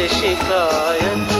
शिकायत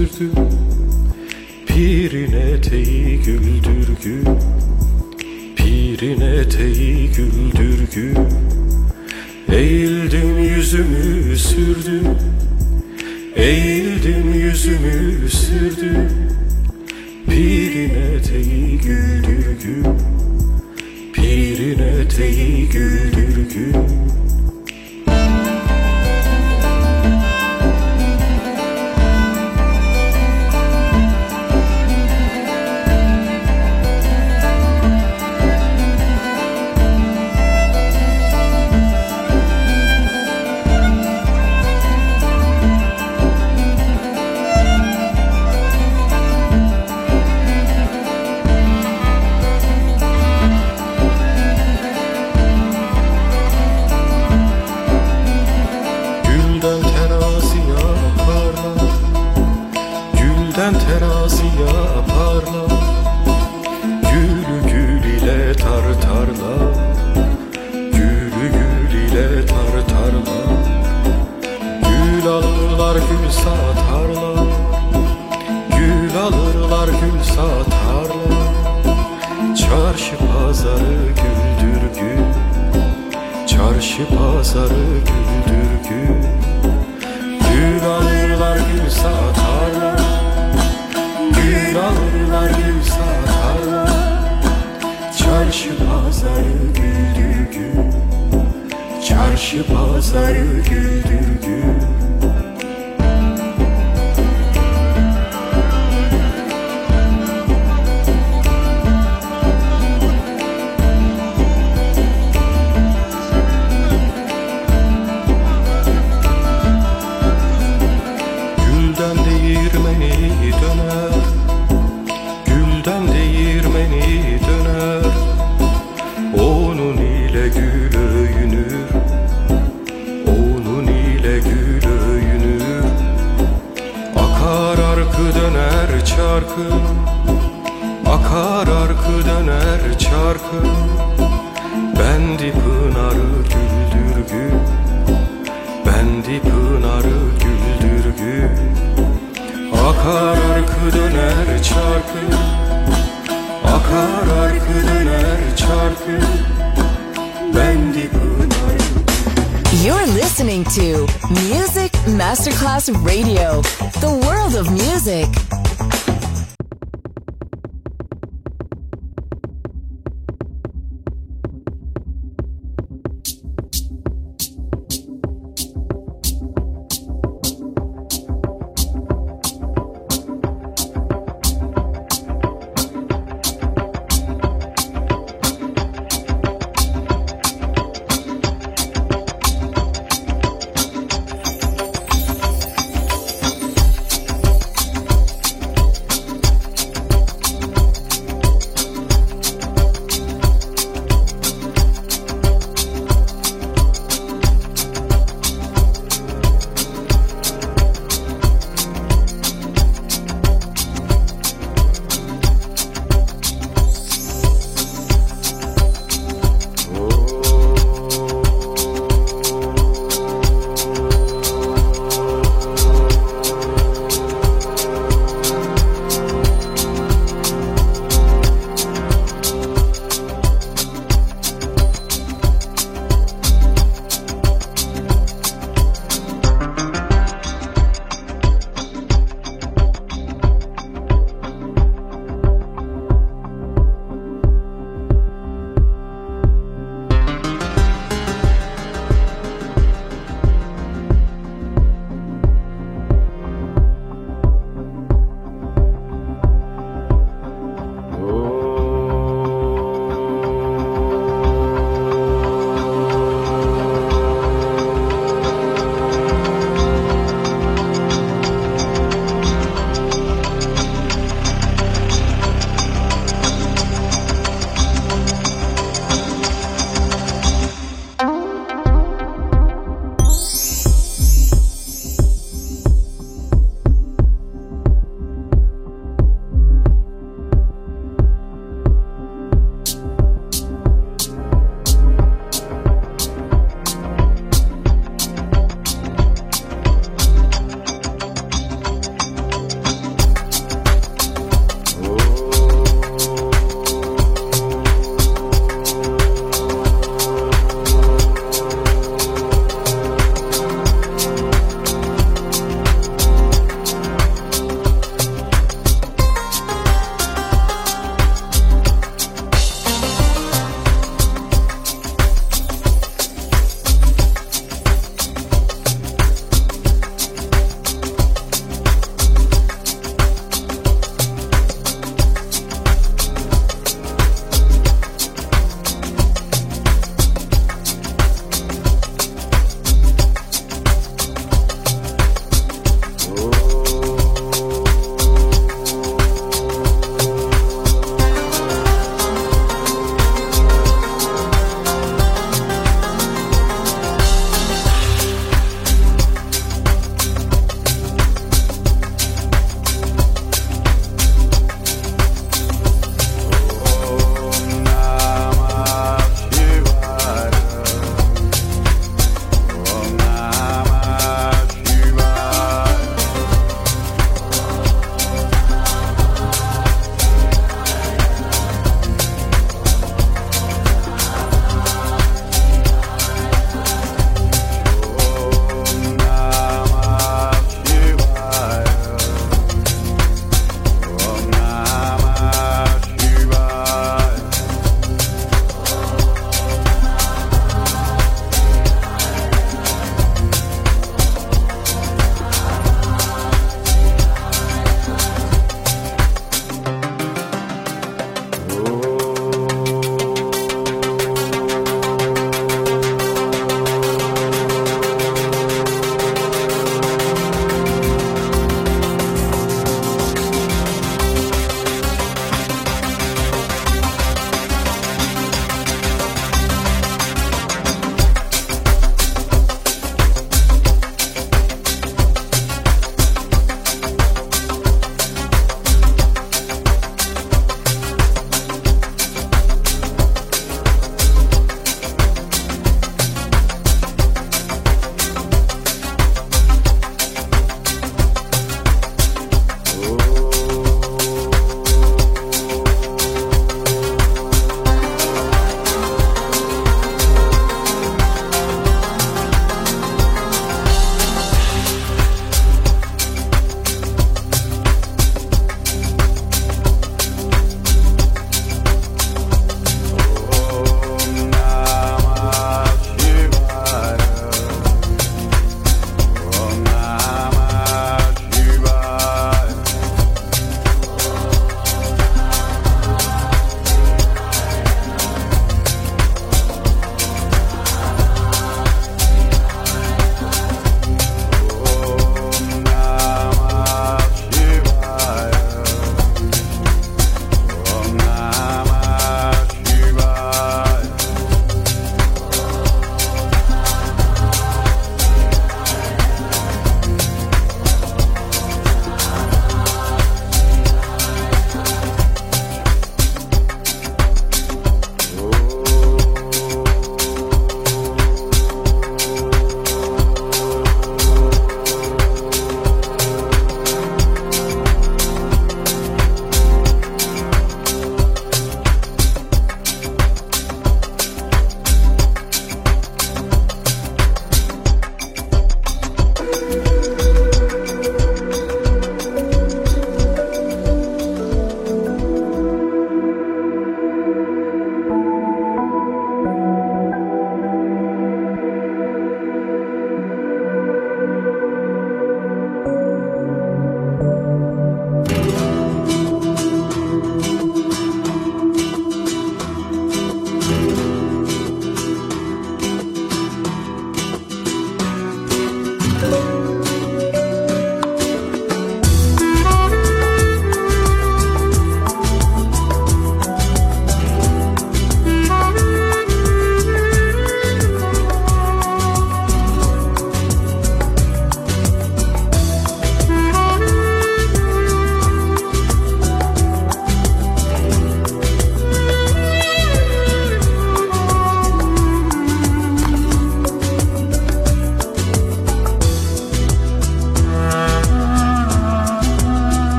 sürdü. Pirin eteği güldürgü. Pirin eteği güldürgü. Eğildim yüzümü sürdü. Eğildim yüzümü music.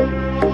Person you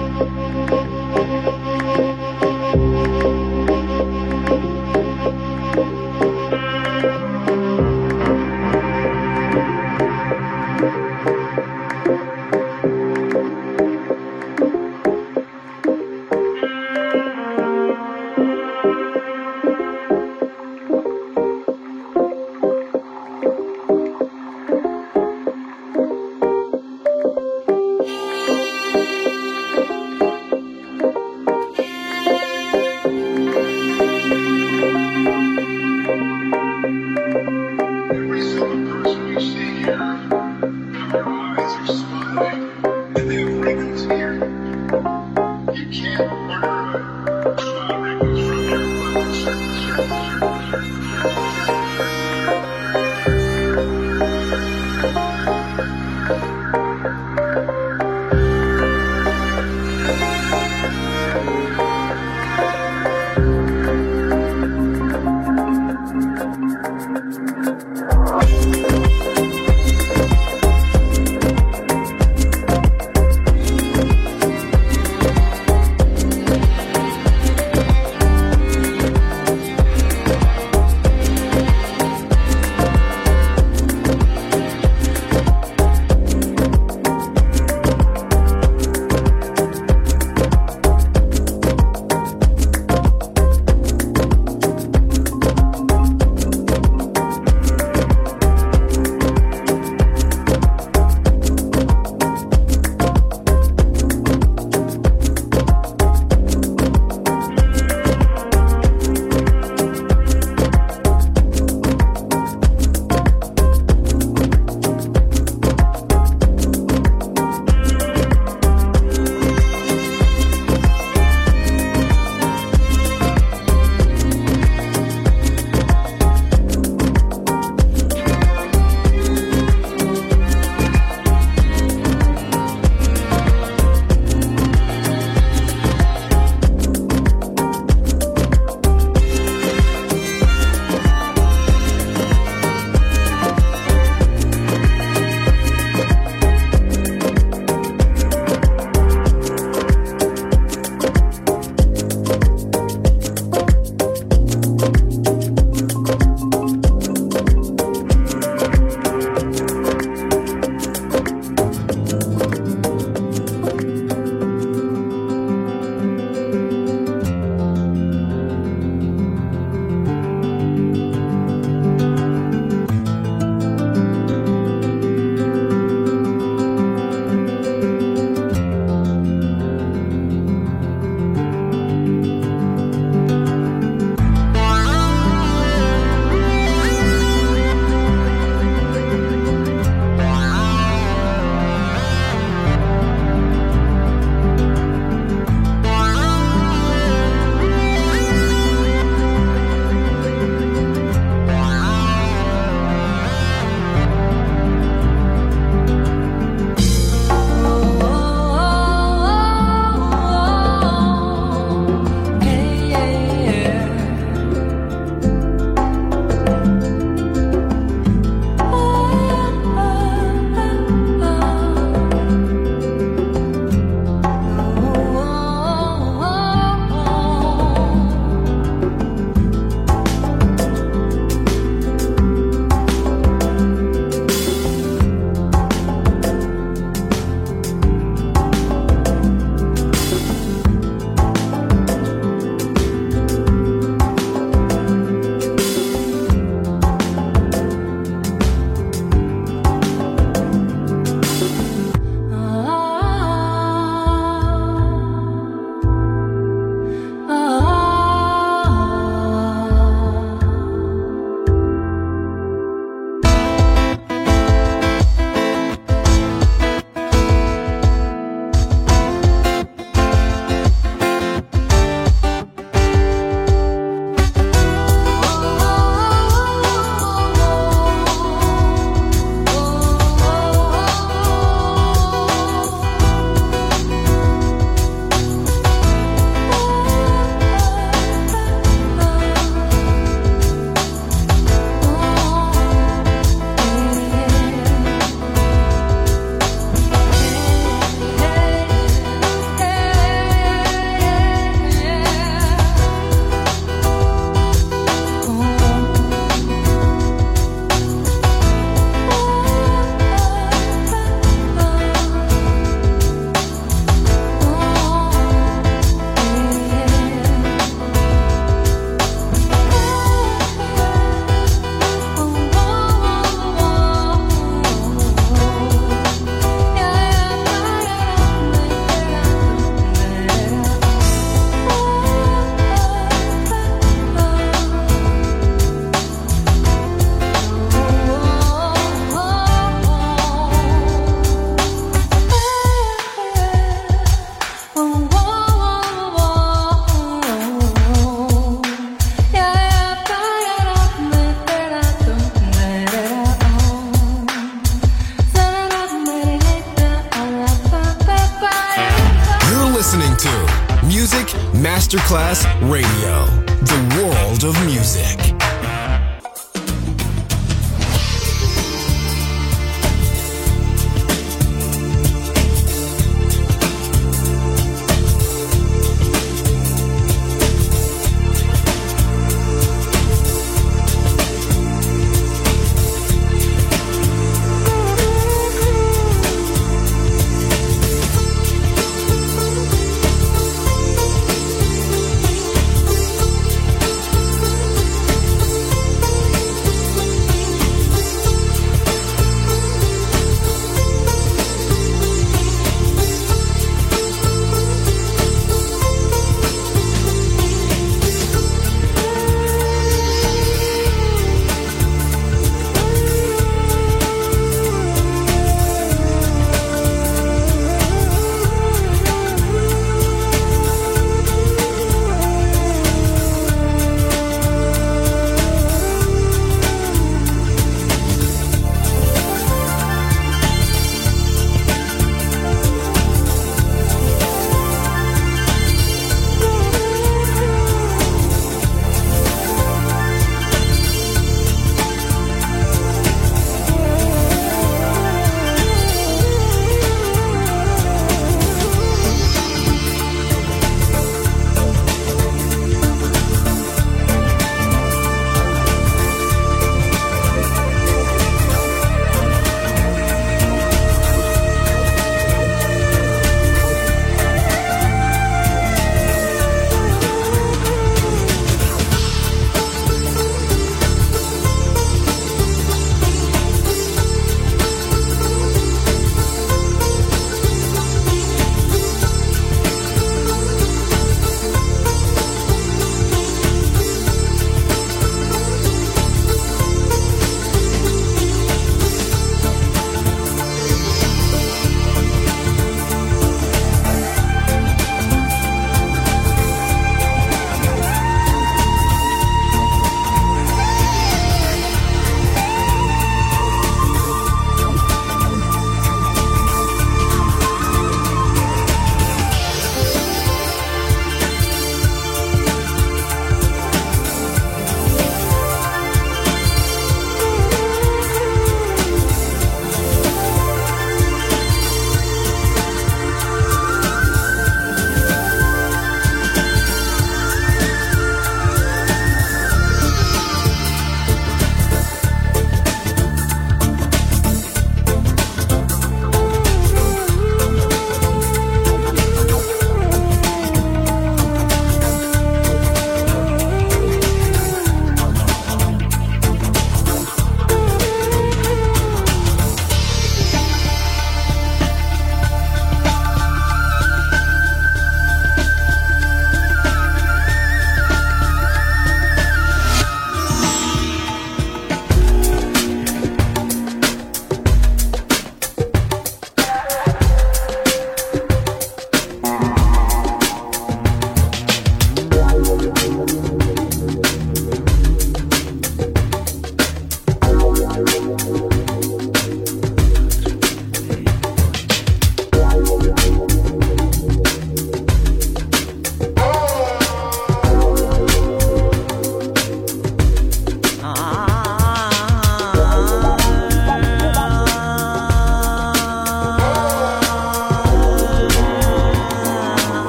Masterclass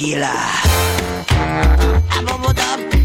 killer. I'm a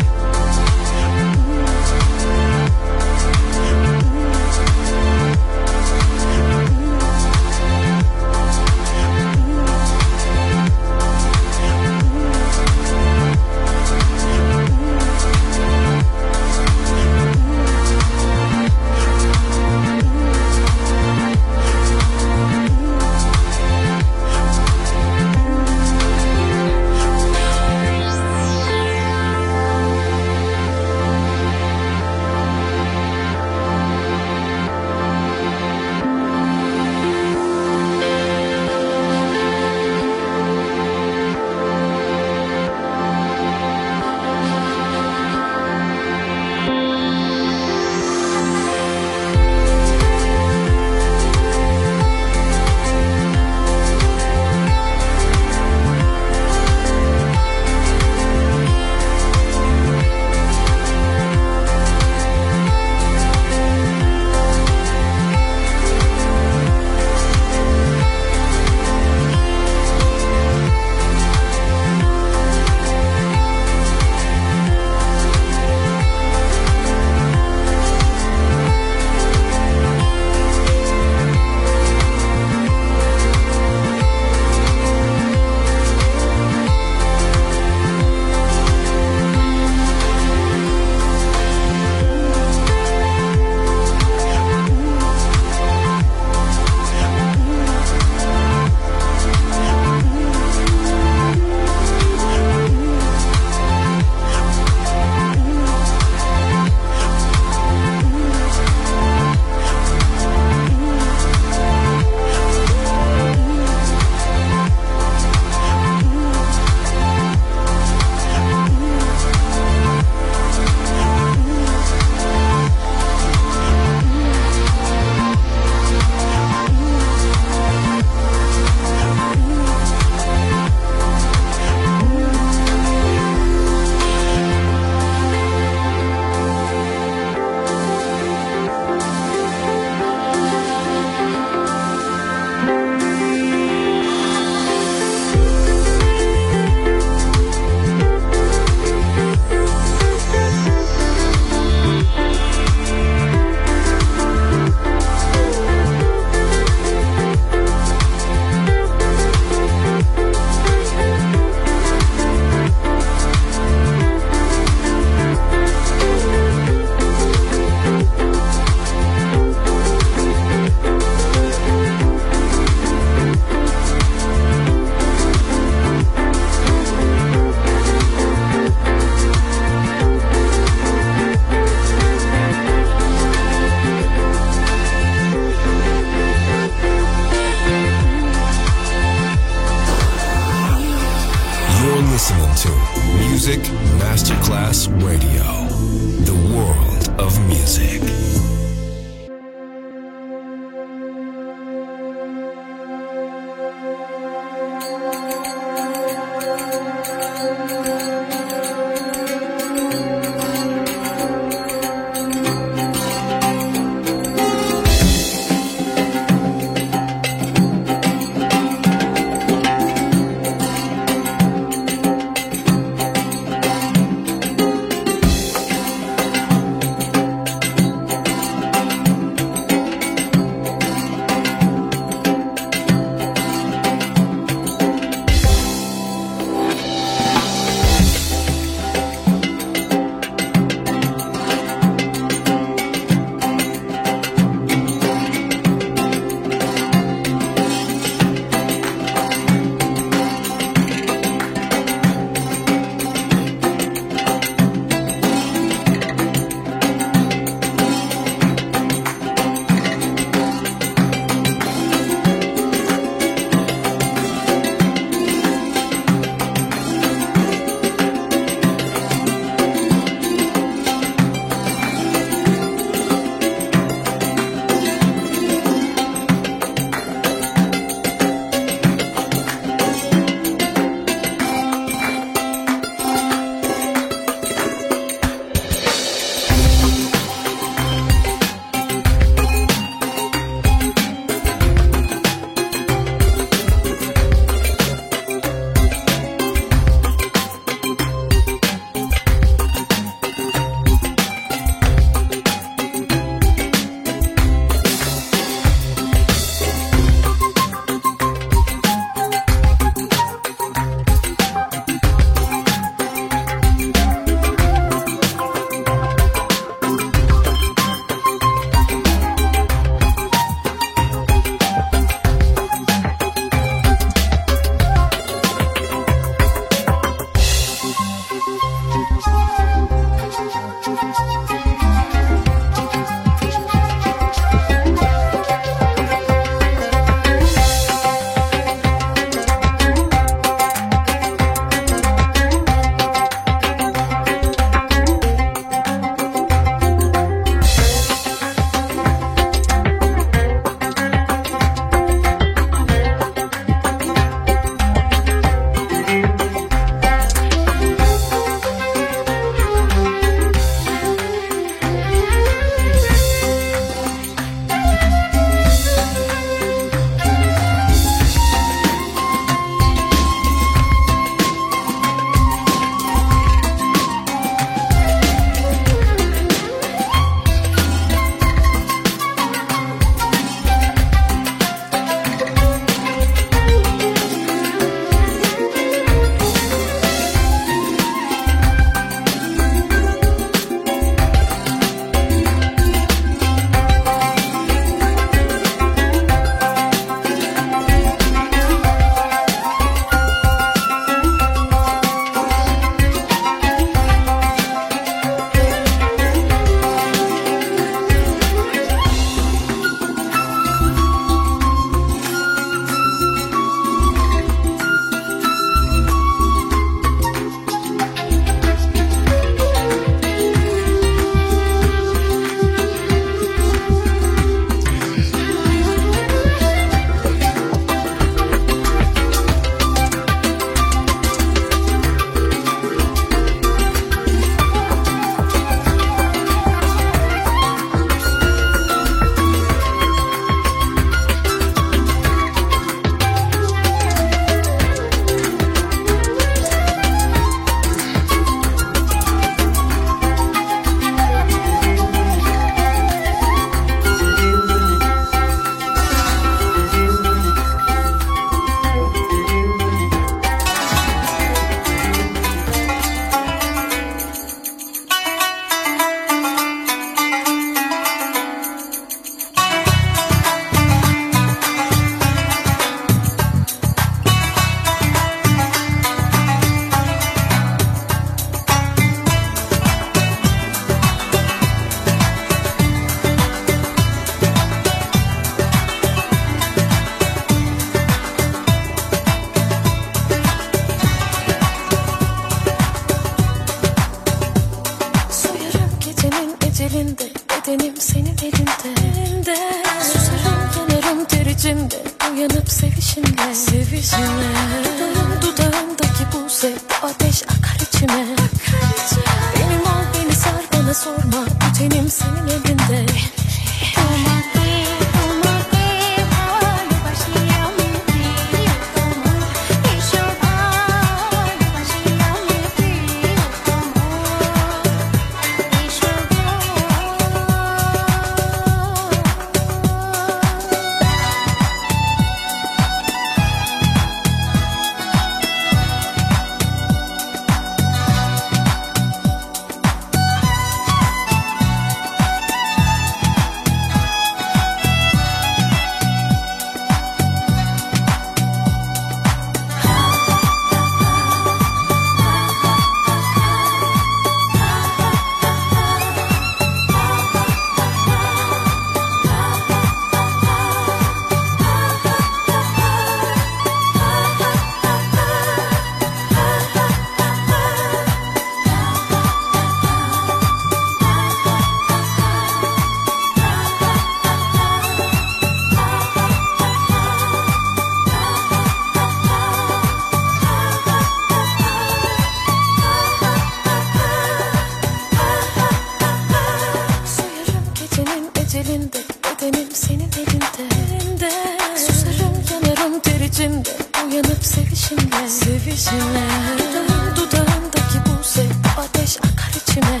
ecelinde Bedenim senin elinde. Elinde. Susarım yanarım tericinde Uyanıp sevişinle Sevişinle Dudağın dudağındaki bu sevgi Ateş akar içime.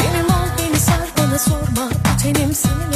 Benim ol beni sar bana sorma. Bu tenim senin